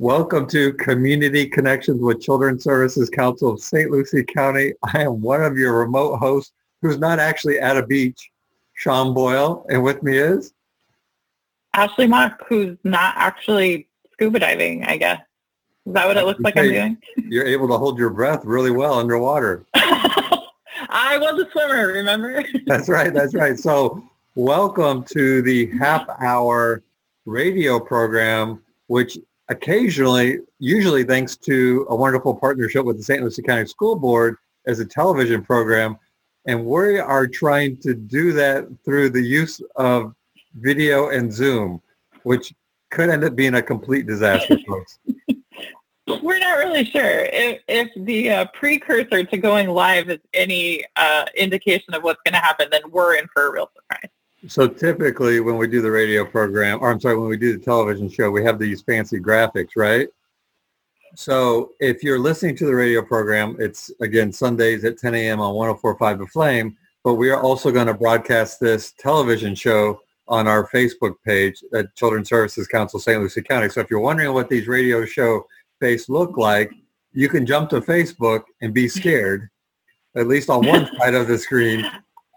Welcome to Community Connections with Children's Services Council of St. Lucie County. I am one of your remote hosts who's not actually at a beach, Sean Boyle, and with me is Ashley Mock, who's not actually scuba diving, I guess. Is that what it looks like I'm doing? You're able to hold your breath really well underwater. I was a swimmer, remember? that's right, that's right. So welcome to the half hour radio program, which occasionally, usually thanks to a wonderful partnership with the St. Lucie County School Board as a television program. And we are trying to do that through the use of video and Zoom, which could end up being a complete disaster, folks. We're not really sure if, if the uh, precursor to going live is any uh, indication of what's going to happen. Then we're in for a real surprise. So typically, when we do the radio program, or I'm sorry, when we do the television show, we have these fancy graphics, right? So if you're listening to the radio program, it's again Sundays at 10 a.m. on 104.5 The Flame. But we are also going to broadcast this television show on our Facebook page at Children's Services Council St. Lucie County. So if you're wondering what these radio show face look like, you can jump to Facebook and be scared, at least on one side of the screen.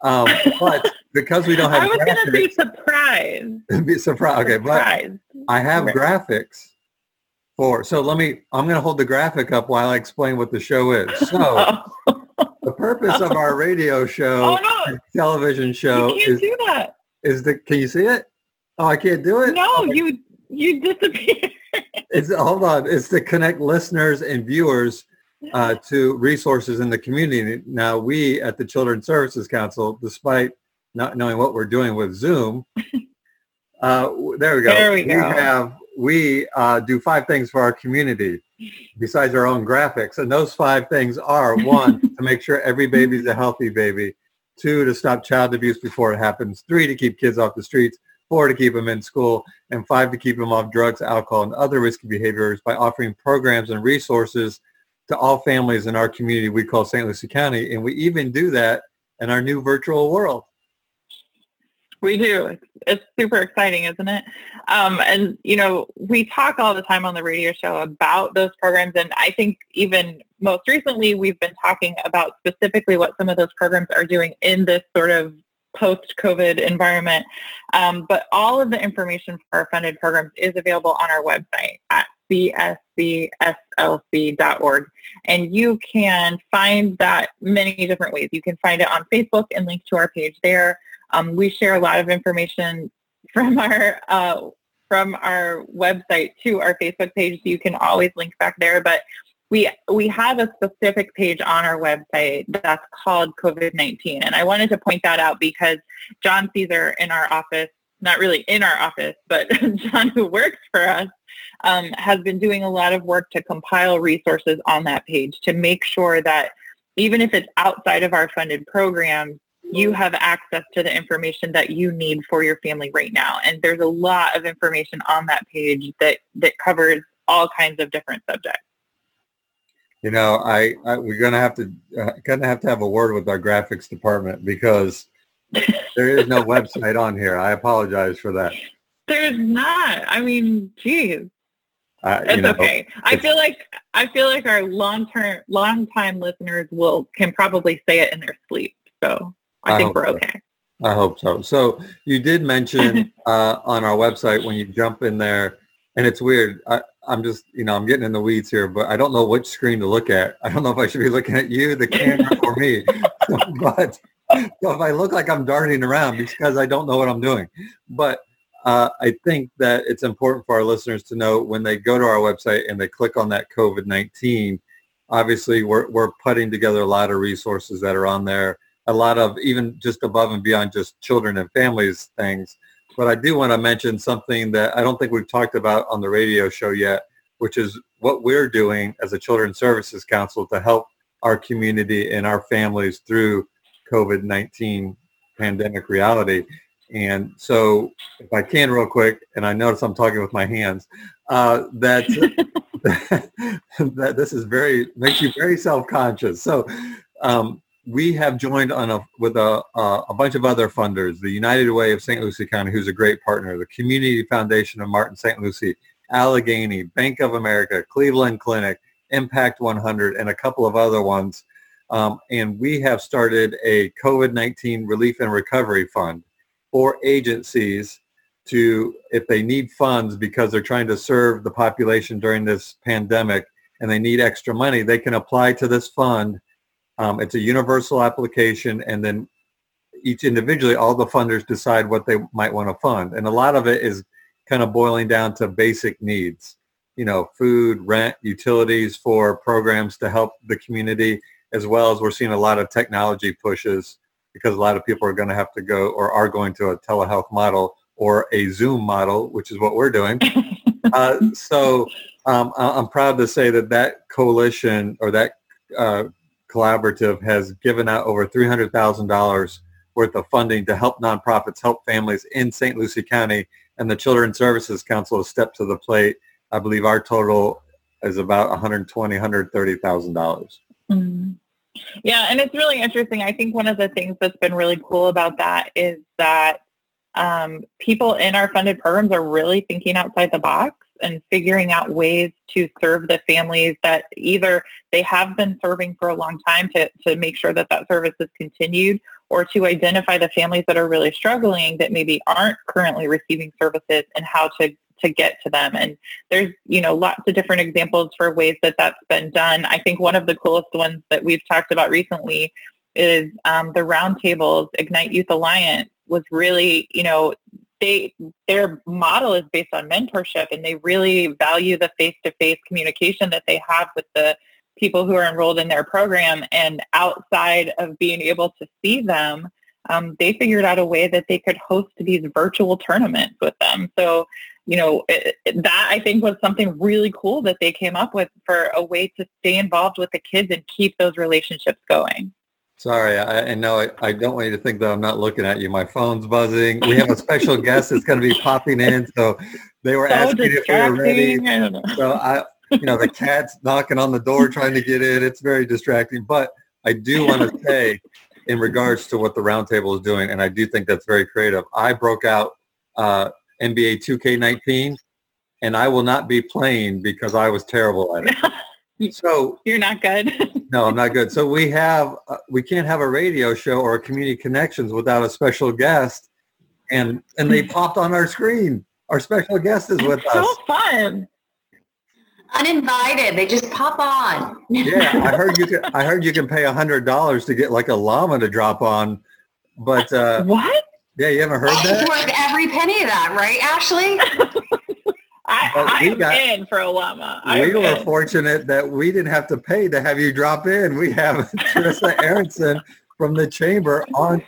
Um, but because we don't have I was going to be surprised. be surprised. Okay, surprised. but I have right. graphics for. So let me. I'm going to hold the graphic up while I explain what the show is. So. the purpose of our radio show, oh, no. television show, you can't is, do that. Is the can you see it? Oh, I can't do it. No, okay. you you disappear. it's hold on. It's to connect listeners and viewers uh, to resources in the community. Now, we at the Children's Services Council, despite not knowing what we're doing with Zoom, uh, there we go. There we, we have we uh, do five things for our community besides our own graphics, and those five things are one to make sure every baby's a healthy baby, two to stop child abuse before it happens, three to keep kids off the streets, four to keep them in school, and five to keep them off drugs, alcohol, and other risky behaviors by offering programs and resources to all families in our community we call St. Lucie County. And we even do that in our new virtual world. We do. It's super exciting, isn't it? Um, and, you know, we talk all the time on the radio show about those programs. And I think even most recently, we've been talking about specifically what some of those programs are doing in this sort of post-COVID environment. Um, but all of the information for our funded programs is available on our website at cscslc.org. And you can find that many different ways. You can find it on Facebook and link to our page there. Um, we share a lot of information from our uh, from our website to our Facebook page, so you can always link back there. But we we have a specific page on our website that's called COVID-19, and I wanted to point that out because John Caesar in our office, not really in our office, but John who works for us, um, has been doing a lot of work to compile resources on that page to make sure that even if it's outside of our funded programs, you have access to the information that you need for your family right now. And there's a lot of information on that page that, that covers all kinds of different subjects. You know, I, I we're gonna have to uh, gonna have to have a word with our graphics department because there is no website on here. I apologize for that. There's not. I mean, geez. Uh, it's know, okay. I feel like I feel like our long term, long time listeners will can probably say it in their sleep. So I, I think we're okay. I hope so. So you did mention uh, on our website when you jump in there, and it's weird. I, I'm just, you know, I'm getting in the weeds here, but I don't know which screen to look at. I don't know if I should be looking at you, the camera, or me. but so if I look like I'm darting around because I don't know what I'm doing, but uh, I think that it's important for our listeners to know when they go to our website and they click on that COVID-19, obviously we're, we're putting together a lot of resources that are on there a lot of even just above and beyond just children and families things. But I do want to mention something that I don't think we've talked about on the radio show yet, which is what we're doing as a Children's Services Council to help our community and our families through COVID-19 pandemic reality. And so if I can real quick, and I notice I'm talking with my hands, uh, that, that this is very, makes you very self-conscious. So um, we have joined on a with a uh, a bunch of other funders, the United Way of St. Lucie County, who's a great partner, the Community Foundation of Martin St. Lucie, Allegheny, Bank of America, Cleveland Clinic, Impact 100, and a couple of other ones. Um, and we have started a COVID-19 relief and recovery fund for agencies to, if they need funds because they're trying to serve the population during this pandemic and they need extra money, they can apply to this fund. Um, it's a universal application and then each individually, all the funders decide what they might want to fund. And a lot of it is kind of boiling down to basic needs, you know, food, rent, utilities for programs to help the community, as well as we're seeing a lot of technology pushes because a lot of people are going to have to go or are going to a telehealth model or a Zoom model, which is what we're doing. uh, so um, I'm proud to say that that coalition or that uh, collaborative has given out over $300,000 worth of funding to help nonprofits help families in St. Lucie County. And the Children's Services Council has stepped to the plate. I believe our total is about 120, 130,000 dollars. Mm. Yeah, and it's really interesting. I think one of the things that's been really cool about that is that um, people in our funded programs are really thinking outside the box and figuring out ways to serve the families that either they have been serving for a long time to, to make sure that that service is continued or to identify the families that are really struggling that maybe aren't currently receiving services and how to to get to them. And there's, you know, lots of different examples for ways that that's been done. I think one of the coolest ones that we've talked about recently is um, the roundtables Ignite Youth Alliance was really, you know, they their model is based on mentorship and they really value the face-to-face communication that they have with the people who are enrolled in their program. And outside of being able to see them um, they figured out a way that they could host these virtual tournaments with them. So you know it, that i think was something really cool that they came up with for a way to stay involved with the kids and keep those relationships going Sorry, I, I know I, I, don't want you to think that I'm not looking at you. My phone's buzzing. We have a special guest that's going to be popping in, so they were so asking if we were ready. I so I, you know, the cat's knocking on the door trying to get in. It's very distracting. But I do want to say, in regards to what the roundtable is doing, and I do think that's very creative. I broke out uh, NBA 2K19, and I will not be playing because I was terrible at it. So you're not good. no, I'm not good. So we have uh, we can't have a radio show or a community connections without a special guest, and and they popped on our screen. Our special guest is with us. So fun. Uninvited, they just pop on. yeah, I heard you. Can, I heard you can pay a hundred dollars to get like a llama to drop on, but uh, what? Yeah, you haven't heard that. It's worth every penny of that, right, Ashley? I, I am got, in for a llama. I we were in. fortunate that we didn't have to pay to have you drop in. We have Teresa Aronson from the chamber on.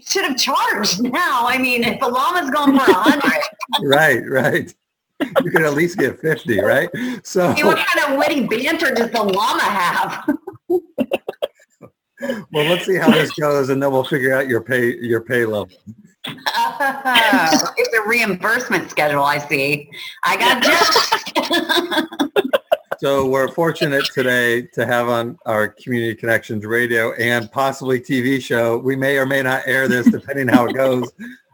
Should have charged now. I mean, if the llama's going for a hundred. right, right. You could at least get 50, right? So hey, what kind of witty banter does the llama have? well, let's see how this goes, and then we'll figure out your pay your pay level. It's a reimbursement schedule. I see. I got so we're fortunate today to have on our Community Connections radio and possibly TV show. We may or may not air this depending how it goes.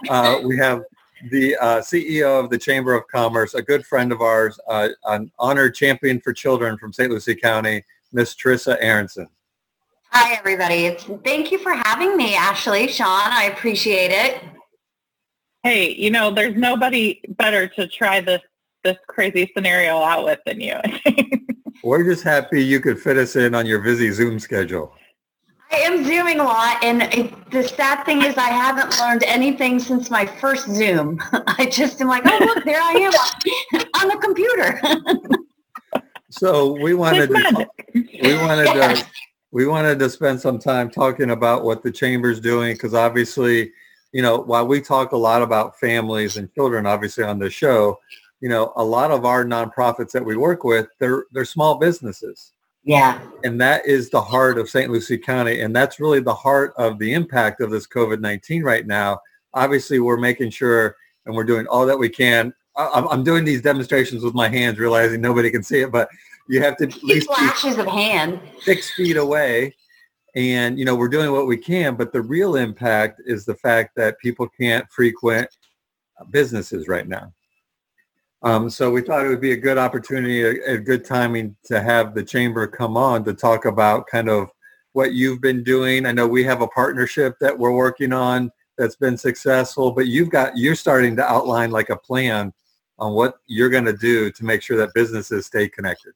Uh, we have the uh, CEO of the Chamber of Commerce, a good friend of ours, uh, an honored champion for children from St. Lucie County, Miss Teresa Aronson. Hi, everybody. Thank you for having me, Ashley, Sean. I appreciate it hey, you know, there's nobody better to try this this crazy scenario out with than you. We're just happy you could fit us in on your busy Zoom schedule. I am zooming a lot, and it, the sad thing is I haven't learned anything since my first Zoom. I just am like, oh look, there I am on the computer. so we wanted to, we wanted to we wanted to spend some time talking about what the chamber's doing because obviously you know, while we talk a lot about families and children, obviously on the show, you know, a lot of our nonprofits that we work with, they're they're small businesses. Yeah. And that is the heart of St. Lucie County. And that's really the heart of the impact of this COVID-19 right now. Obviously, we're making sure and we're doing all that we can. I'm doing these demonstrations with my hands, realizing nobody can see it, but you have to at least flashes of hand six feet away and you know we're doing what we can but the real impact is the fact that people can't frequent businesses right now Um, so we thought it would be a good opportunity, a, a, good timing to have the chamber come on to talk about kind of what you've been doing. I know we have a partnership that we're working on that's been successful, but you've got you're starting to outline like a plan on what you're going to do to make sure that businesses stay connected.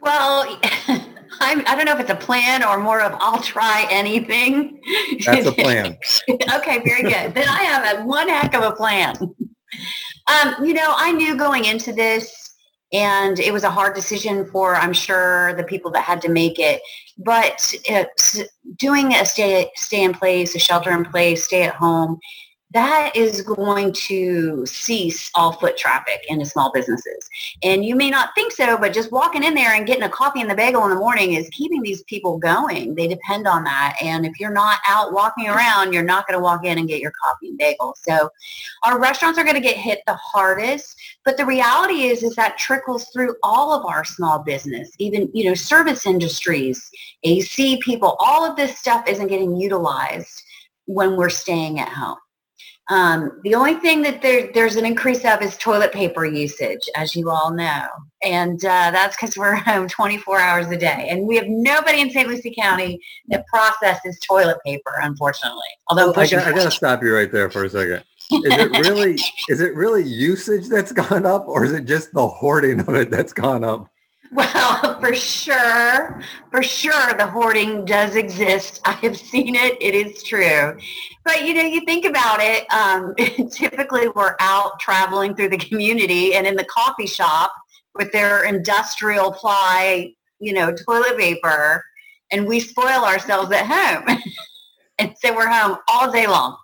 Well, I'm, I don't know if it's a plan or more of I'll try anything. That's a plan. okay, very good. then I have a one heck of a plan. Um, you know, I knew going into this, and it was a hard decision for, I'm sure, the people that had to make it. But doing a stay stay in place, a shelter in place, stay at home, that is going to cease all foot traffic into small businesses. And you may not think so, but just walking in there and getting a coffee and the bagel in the morning is keeping these people going. They depend on that. And if you're not out walking around, you're not going to walk in and get your coffee and bagel. So our restaurants are going to get hit the hardest. But the reality is, is that trickles through all of our small business, even, you know, service industries, AC people, all of this stuff isn't getting utilized when we're staying at home. Um, the only thing that there, there's an increase of is toilet paper usage, as you all know. And uh, that's because we're home 24 hours a day. And we have nobody in St. Lucie County that processes toilet paper, unfortunately. Although I got, I got to stop you right there for a second. Is it really is it really usage that's gone up or is it just the hoarding of it that's gone up? Well, for sure, for sure, the hoarding does exist. I have seen it. It is true. But, you know, you think about it, um, typically we're out traveling through the community and in the coffee shop with their industrial ply, you know, toilet paper, and we spoil ourselves at home. and so we're home all day long.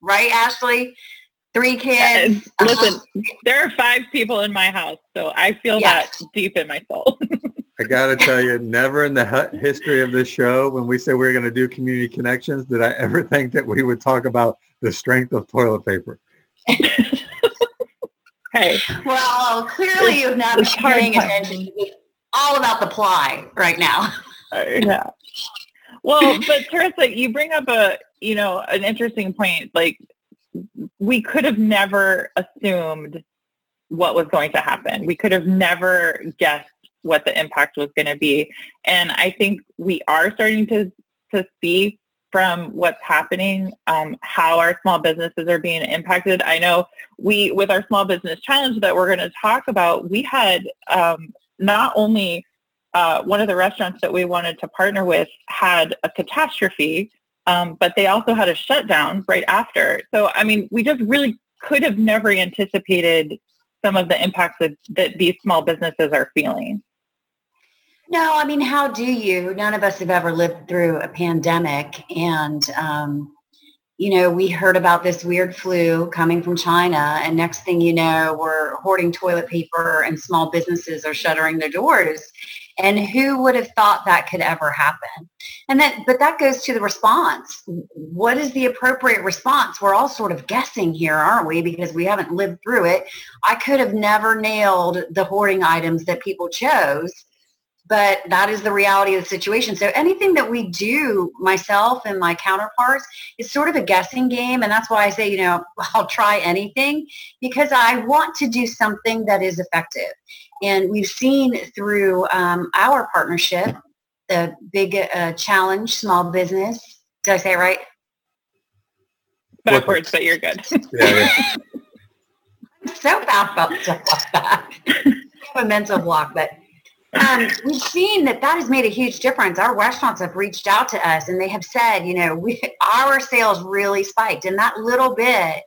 Right, Ashley? Three kids. Listen, uh-huh. there are five people in my house, so I feel yes. that deep in my soul. I got to tell you, never in the history of this show, when we said we were going to do community connections, did I ever think that we would talk about the strength of toilet paper. hey. Well, clearly you've not been paying attention. It's all about the ply right now. yeah. Well, but Teresa, you bring up a, you know, an interesting point. Like we could have never assumed what was going to happen. We could have never guessed what the impact was going to be. And I think we are starting to, to see from what's happening, um, how our small businesses are being impacted. I know we, with our small business challenge that we're going to talk about, we had um, not only uh, one of the restaurants that we wanted to partner with had a catastrophe um, but they also had a shutdown right after. So, I mean, we just really could have never anticipated some of the impacts that, that these small businesses are feeling. No, I mean, how do you? None of us have ever lived through a pandemic. And, um, you know, we heard about this weird flu coming from China. And next thing you know, we're hoarding toilet paper and small businesses are shuttering their doors. And who would have thought that could ever happen? And that, but that goes to the response. What is the appropriate response? We're all sort of guessing here, aren't we? Because we haven't lived through it. I could have never nailed the hoarding items that people chose, but that is the reality of the situation. So anything that we do, myself and my counterparts, is sort of a guessing game. And that's why I say, you know, I'll try anything because I want to do something that is effective. And we've seen through um, our partnership, the big uh, challenge, small business. Did I say it right? Backwards, but you're good. I'm so bad about stuff that. I have a mental block, but um, we've seen that that has made a huge difference. Our restaurants have reached out to us and they have said, you know, we, our sales really spiked, and that little bit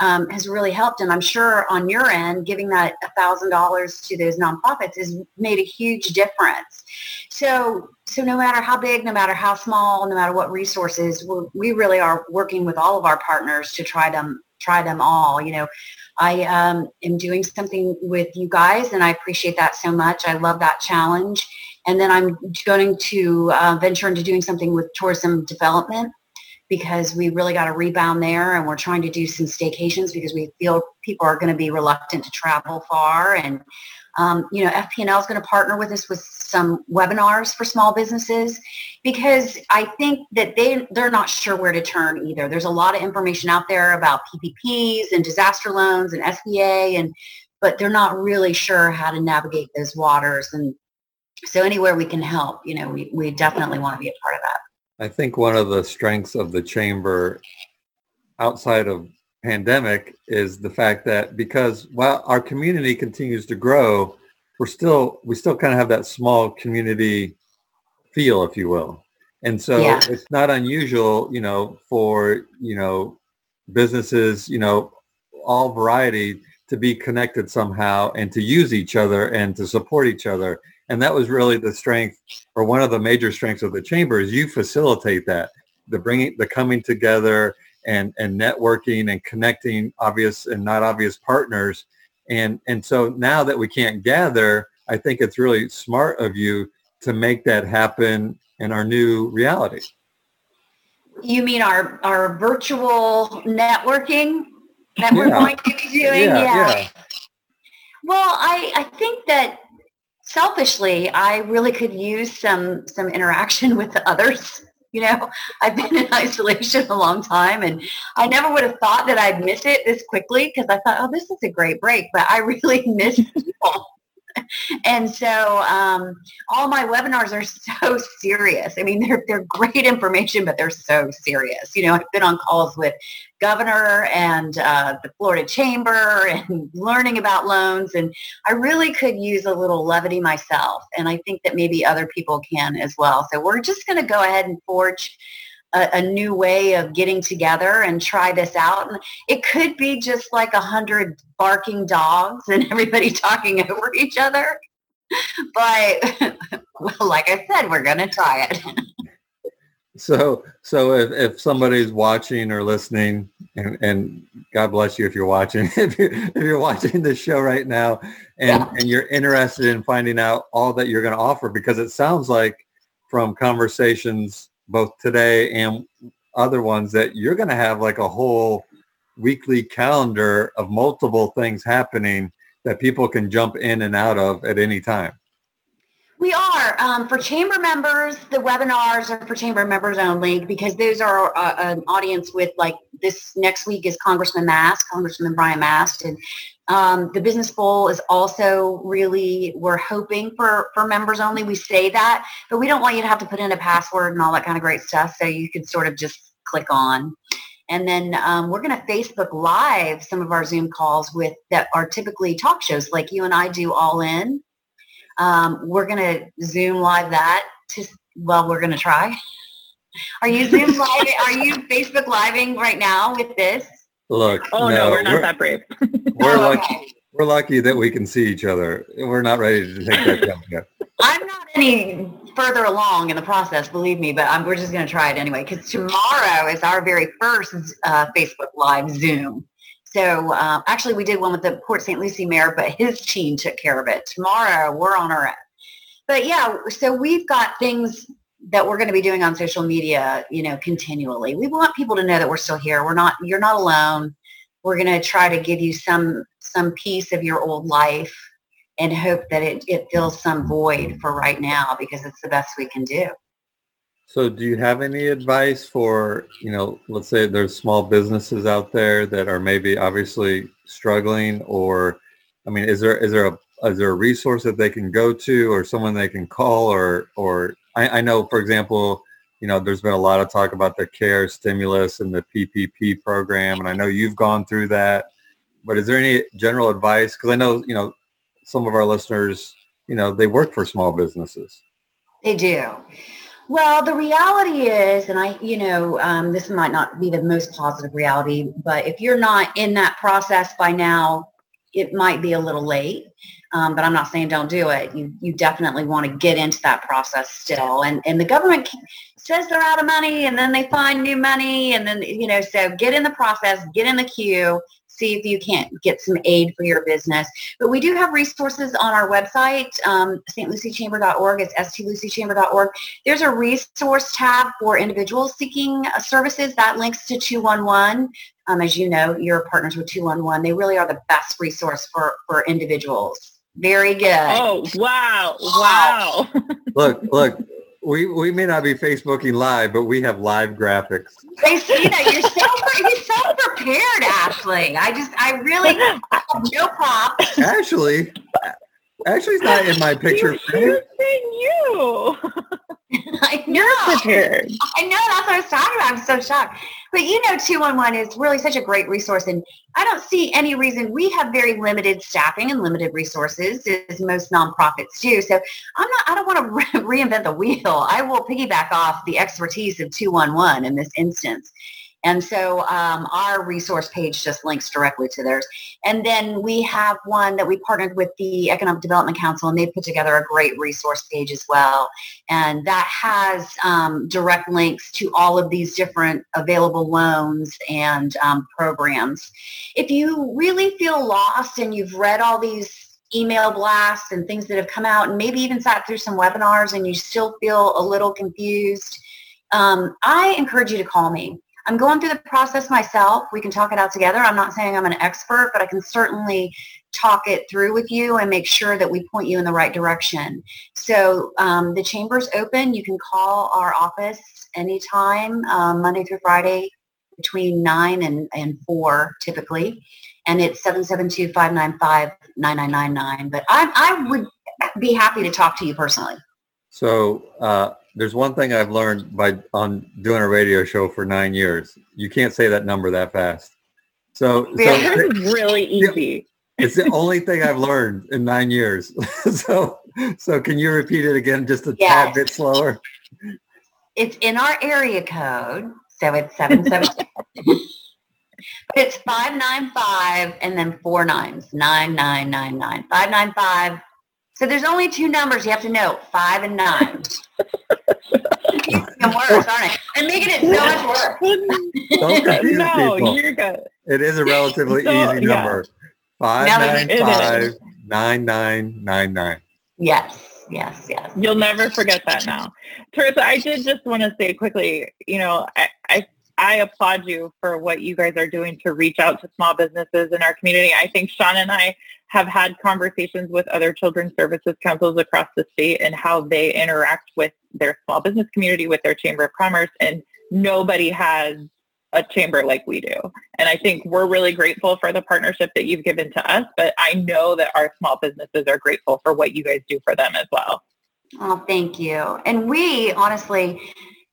um, has really helped. And I'm sure on your end, giving that $1,000 to those nonprofits has made a huge difference. So, so no matter how big, no matter how small, no matter what resources, we really are working with all of our partners to try them, try them all. You know, I um, am doing something with you guys, and I appreciate that so much. I love that challenge. And then I'm going to uh, venture into doing something with tourism development because we really got a rebound there and we're trying to do some staycations because we feel people are going to be reluctant to travel far and um, you know FP&L is going to partner with us with some webinars for small businesses because I think that they they're not sure where to turn either. There's a lot of information out there about PPPs and disaster loans and SBA and but they're not really sure how to navigate those waters. And so anywhere we can help, you know, we, we definitely want to be a part of that. I think one of the strengths of the chamber outside of pandemic is the fact that because while our community continues to grow, we're still we still kind of have that small community feel, if you will. And so yeah. it's not unusual, you know, for, you know, businesses, you know, all variety to be connected somehow and to use each other and to support each other. And that was really the strength or one of the major strengths of the chamber is you facilitate that, the bringing, the coming together and, and networking and connecting obvious and not obvious partners. And, and so now that we can't gather, I think it's really smart of you to make that happen in our new reality. You mean our our virtual networking that we're going to be doing? Yeah, yeah. yeah. Well, I, I think that selfishly, I really could use some some interaction with others. You know, I've been in isolation a long time and I never would have thought that I'd miss it this quickly because I thought, oh, this is a great break, but I really miss people and so um, all my webinars are so serious. I mean, they're, they're great information, but they're so serious. You know, I've been on calls with governor and uh, the Florida Chamber and learning about loans. And I really could use a little levity myself. And I think that maybe other people can as well. So we're just going to go ahead and forge a, a, new way of getting together and try this out. And it could be just like a hundred barking dogs and everybody talking over each other. But well, like I said, we're going to try it. So, so if, if somebody's watching or listening, and, and God bless you if you're watching, if you're, if you're watching this show right now, and, yeah. and you're interested in finding out all that you're going to offer, because it sounds like from conversations both today and other ones that you're going to have like a whole weekly calendar of multiple things happening that people can jump in and out of at any time. We are. Um, for chamber members, the webinars are for chamber members only because those are uh, an audience with like this next week is Congressman Mast, Congressman Brian Mast, and um, the business bowl is also really, we're hoping for, for members only. We say that, but we don't want you to have to put in a password and all that kind of great stuff. So you can sort of just click on. And then um, we're going to Facebook Live some of our Zoom calls with that are typically talk shows like you and I do all in. Um, we're going to Zoom Live that to, well, we're going to try. Are you Zoom Live? are you Facebook Living right now with this? Look. Oh no, no we're not we're, that brave. we're lucky. We're lucky that we can see each other. We're not ready to take that jump yet. I'm not any further along in the process, believe me, but I'm, we're just going to try it anyway because tomorrow is our very first uh, Facebook Live Zoom. So uh, actually, we did one with the Port St. Lucie mayor, but his team took care of it. Tomorrow, we're on our own. But yeah, so we've got things that we're going to be doing on social media, you know, continually. We want people to know that we're still here. We're not, you're not alone. We're going to try to give you some, some piece of your old life and hope that it, it fills some void for right now because it's the best we can do. So do you have any advice for, you know, let's say there's small businesses out there that are maybe obviously struggling or, I mean, is there, is there a, is there a resource that they can go to or someone they can call or, or I, I know, for example, you know, there's been a lot of talk about the CARE stimulus and the PPP program, and I know you've gone through that. But is there any general advice? Because I know, you know, some of our listeners, you know, they work for small businesses. They do. Well, the reality is, and I, you know, um, this might not be the most positive reality, but if you're not in that process by now, it might be a little late. Um, but I'm not saying don't do it. You you definitely want to get into that process still. And and the government says they're out of money, and then they find new money, and then you know so get in the process, get in the queue, see if you can't get some aid for your business. But we do have resources on our website, um, stluciechamber.org. It's stluciechamber.org. There's a resource tab for individuals seeking uh, services that links to 211. Um, as you know, you're partners with 211. They really are the best resource for, for individuals. Very good. Oh, wow. Wow. look, look, we we may not be Facebooking live, but we have live graphics. I see that you're so you're so prepared, Ashley. I just I really no props. Ashley, Ashley's not in my picture. You, you. I know. Prepared. I know. That's what I was talking about. I'm so shocked. But you know, 211 is really such a great resource. And I don't see any reason we have very limited staffing and limited resources as most nonprofits do. So I'm not, I don't want to re- reinvent the wheel. I will piggyback off the expertise of 211 in this instance. And so um, our resource page just links directly to theirs. And then we have one that we partnered with the Economic Development Council and they put together a great resource page as well. And that has um, direct links to all of these different available loans and um, programs. If you really feel lost and you've read all these email blasts and things that have come out and maybe even sat through some webinars and you still feel a little confused, um, I encourage you to call me. I'm going through the process myself. We can talk it out together. I'm not saying I'm an expert, but I can certainly talk it through with you and make sure that we point you in the right direction. So um, the chamber's open. You can call our office anytime, um, Monday through Friday, between 9 and, and 4 typically. And it's 772-595-9999. But I, I would be happy to talk to you personally. So uh, there's one thing I've learned by on doing a radio show for nine years. You can't say that number that fast. So, so it's really easy. It's the only thing I've learned in nine years. so, so can you repeat it again, just a yes. tad bit slower? It's in our area code, so it's seven seven. it's five nine five and then four nines nine nine nine nine five nine five so there's only two numbers you have to know, five and nine. I'm worse, aren't I? I'm making it so much worse. Don't confuse no, people. you're good. It is a relatively so, easy yeah. number. Five nine five nine nine nine nine. Yes, yes, yes. You'll never forget that now. Teresa, I did just want to say quickly, you know, I, I applaud you for what you guys are doing to reach out to small businesses in our community. I think Sean and I have had conversations with other children's services councils across the state and how they interact with their small business community, with their chamber of commerce, and nobody has a chamber like we do. And I think we're really grateful for the partnership that you've given to us, but I know that our small businesses are grateful for what you guys do for them as well. Oh, thank you. And we honestly,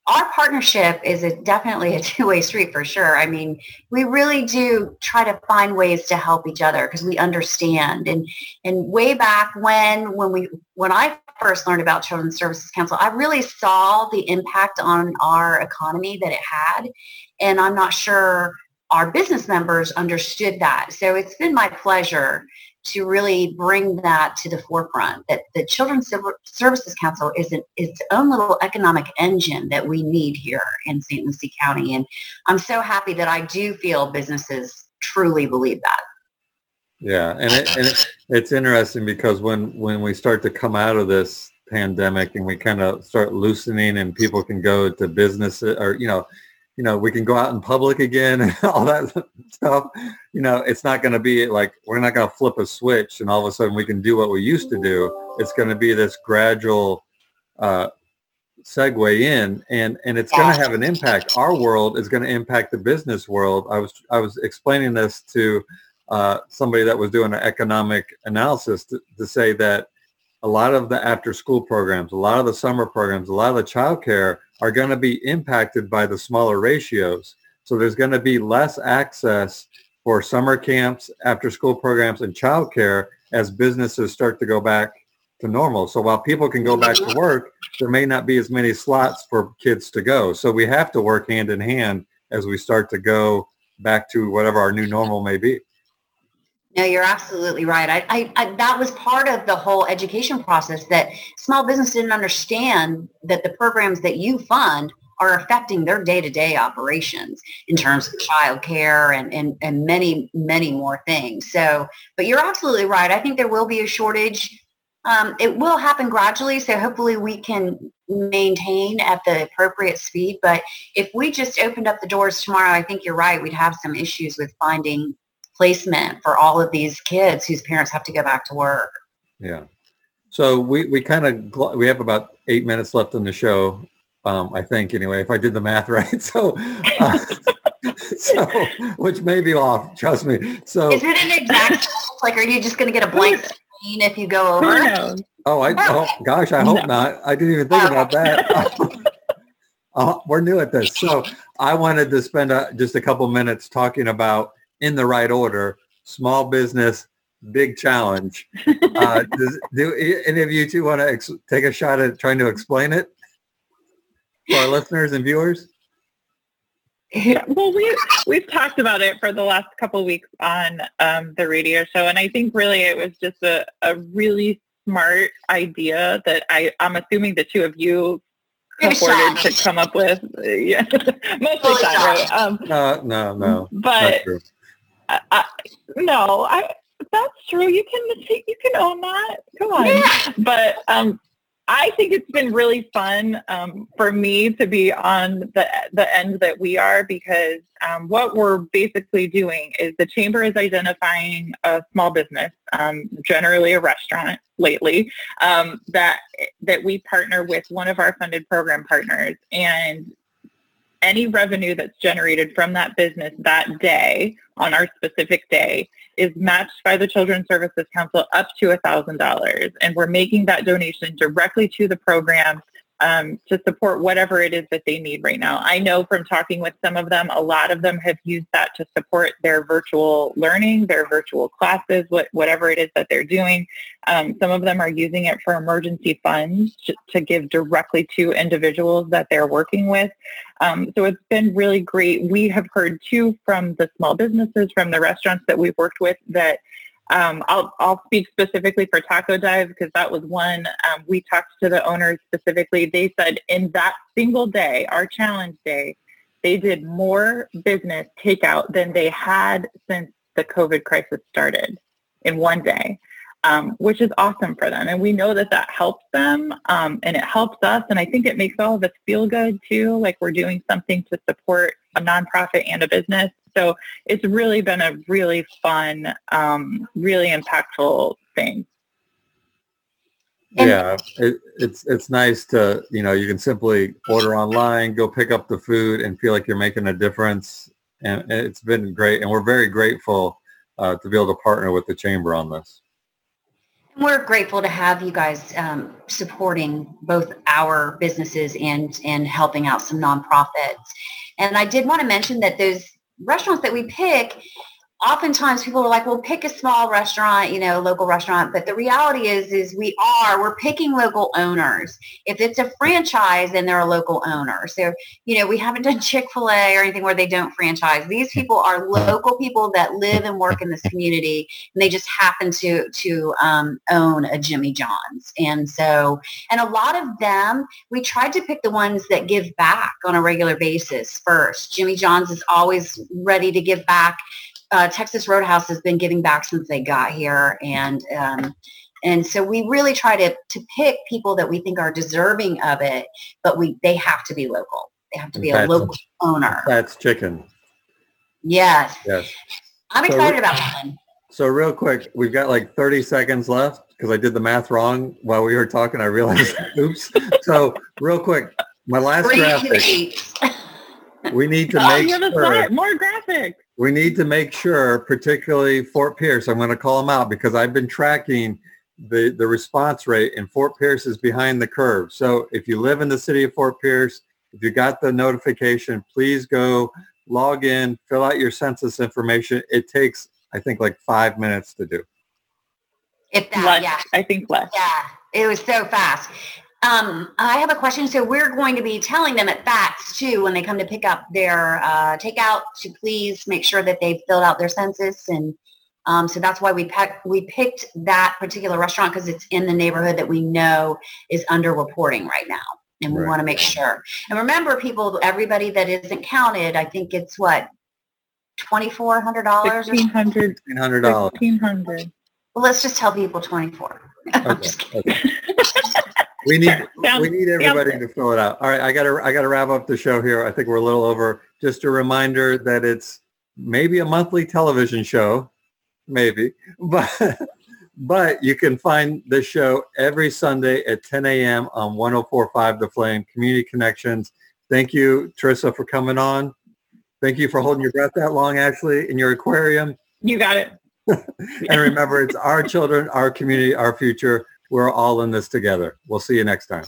our partnership is a, definitely a two-way street for sure. I mean, we really do try to find ways to help each other because we understand. And and way back when when we when I first learned about Children's Services Council, I really saw the impact on our economy that it had. And I'm not sure our business members understood that. So it's been my pleasure to really bring that to the forefront that the Children's Services Council is an, its own little economic engine that we need here in St. Lucie County. And I'm so happy that I do feel businesses truly believe that. Yeah, and, it, and it, it's interesting because when, when we start to come out of this pandemic and we kind of start loosening and people can go to business or, you know, you know, we can go out in public again and all that stuff. You know, it's not going to be like we're not going to flip a switch and all of a sudden we can do what we used to do. It's going to be this gradual uh, segue in, and and it's going to have an impact. Our world is going to impact the business world. I was I was explaining this to uh, somebody that was doing an economic analysis to, to say that a lot of the after school programs, a lot of the summer programs, a lot of the childcare are going to be impacted by the smaller ratios. So there's going to be less access for summer camps, after school programs, and childcare as businesses start to go back to normal. So while people can go back to work, there may not be as many slots for kids to go. So we have to work hand in hand as we start to go back to whatever our new normal may be. No, you're absolutely right. I, I, I, that was part of the whole education process that small business didn't understand that the programs that you fund are affecting their day-to-day operations in terms of childcare and, and, and many, many more things. So, but you're absolutely right. I think there will be a shortage. Um, it will happen gradually, so hopefully we can maintain at the appropriate speed. But if we just opened up the doors tomorrow, I think you're right. We'd have some issues with finding placement for all of these kids whose parents have to go back to work. Yeah. So we, we kind of, we have about eight minutes left in the show, um, I think anyway, if I did the math right. So, uh, so which may be off, trust me. So Is it an exact like are you just gonna get a blank screen if you go over? Oh, I oh, gosh, I hope No. not. I didn't even think Oh. about that. uh, we're new at this, so I wanted to spend a, just a couple minutes talking about in the right order, small business, big challenge. Uh, does, do any of you two want to ex- take a shot at trying to explain it for our listeners and viewers? Yeah, well, we we've talked about it for the last couple of weeks on um, the radio show, and I think really it was just a, a really smart idea that I I'm assuming the two of you Give afforded to come up with. Yeah, mostly Fully right? Um, No, no, no. Not but true. I, I, no, I that's true. You can you can own that. Come on. Yeah. But um, I think it's been really fun um, for me to be on the the end that we are because um, what we're basically doing is the chamber is identifying a small business, um, generally a restaurant lately, um, that that we partner with one of our funded program partners and any revenue that's generated from that business that day on our specific day is matched by the Children's Services Council up to $1,000. And we're making that donation directly to the program um, to support whatever it is that they need right now. I know from talking with some of them, a lot of them have used that to support their virtual learning, their virtual classes, what, whatever it is that they're doing. Um, some of them are using it for emergency funds to, to give directly to individuals that they're working with. Um, so it's been really great. We have heard too from the small businesses, from the restaurants that we've worked with that um, I'll, I'll speak specifically for Taco Dive because that was one. Um, we talked to the owners specifically. They said in that single day, our challenge day, they did more business takeout than they had since the COVID crisis started in one day, um, which is awesome for them. And we know that that helps them um, and it helps us. And I think it makes all of us feel good too, like we're doing something to support a nonprofit and a business. So it's really been a really fun, um, really impactful thing. Yeah, it, it's it's nice to you know you can simply order online, go pick up the food, and feel like you're making a difference. And it's been great, and we're very grateful uh, to be able to partner with the chamber on this. We're grateful to have you guys um, supporting both our businesses and and helping out some nonprofits. And I did want to mention that those restaurants that we pick, oftentimes people are like, "Well, pick a small restaurant, you know, local restaurant." But the reality is, is we are we're picking local owners. If it's a franchise, then they're a local owner. So you know, we haven't done Chick Fil A or anything where they don't franchise. These people are local people that live and work in this community and they just happen to to um, own a Jimmy John's. And so, and a lot of them, we tried to pick the ones that give back on a regular basis first. Jimmy John's is always ready to give back. Uh, Texas Roadhouse has been giving back since they got here, and um, and so we really try to to pick people that we think are deserving of it, but we they have to be local. They have to be a local owner. That's chicken. Yes, Yes. I'm So- excited about that one. So real quick, we've got like 30 seconds left because I did the math wrong while we were talking. I realized, oops. So real quick, my last Bring it to the graphic. We need to Oh, make you have a sure. more graphics. We need to make sure, particularly Fort Pierce, I'm going to call them out because I've been tracking the, the response rate and Fort Pierce is behind the curve. So if you live in the city of Fort Pierce, if you got the notification, please go log in, fill out your census information. It takes, I think, like five minutes to do. If that, Less, yeah. I think less. Yeah, it was so fast. Um, I have a question. So we're going to be telling them at FATS too when they come to pick up their uh, takeout to please make sure that they've filled out their census. And um, so that's why we, pick, we picked that particular restaurant because it's in the neighborhood that we know is under reporting right now. And we Right. want to make sure. And remember people, everybody that isn't counted, I think it's what, $2,400 or something? 1600 $1,500. 1600 Well, let's just tell people 24. I'm just kidding. okay. We need we need everybody to fill it out. All right, I gotta I gotta wrap up the show here. I think we're a little over. Just a reminder that it's maybe a monthly television show, maybe, but but you can find the show every Sunday at 10 a.m. on 104.5 The Flame Community Connections. Thank you, Teresa, for coming on. Thank you for holding your breath that long, Ashley, in your aquarium. You got it. and remember, it's our children, our community, our future. We're all in this together. We'll see you next time.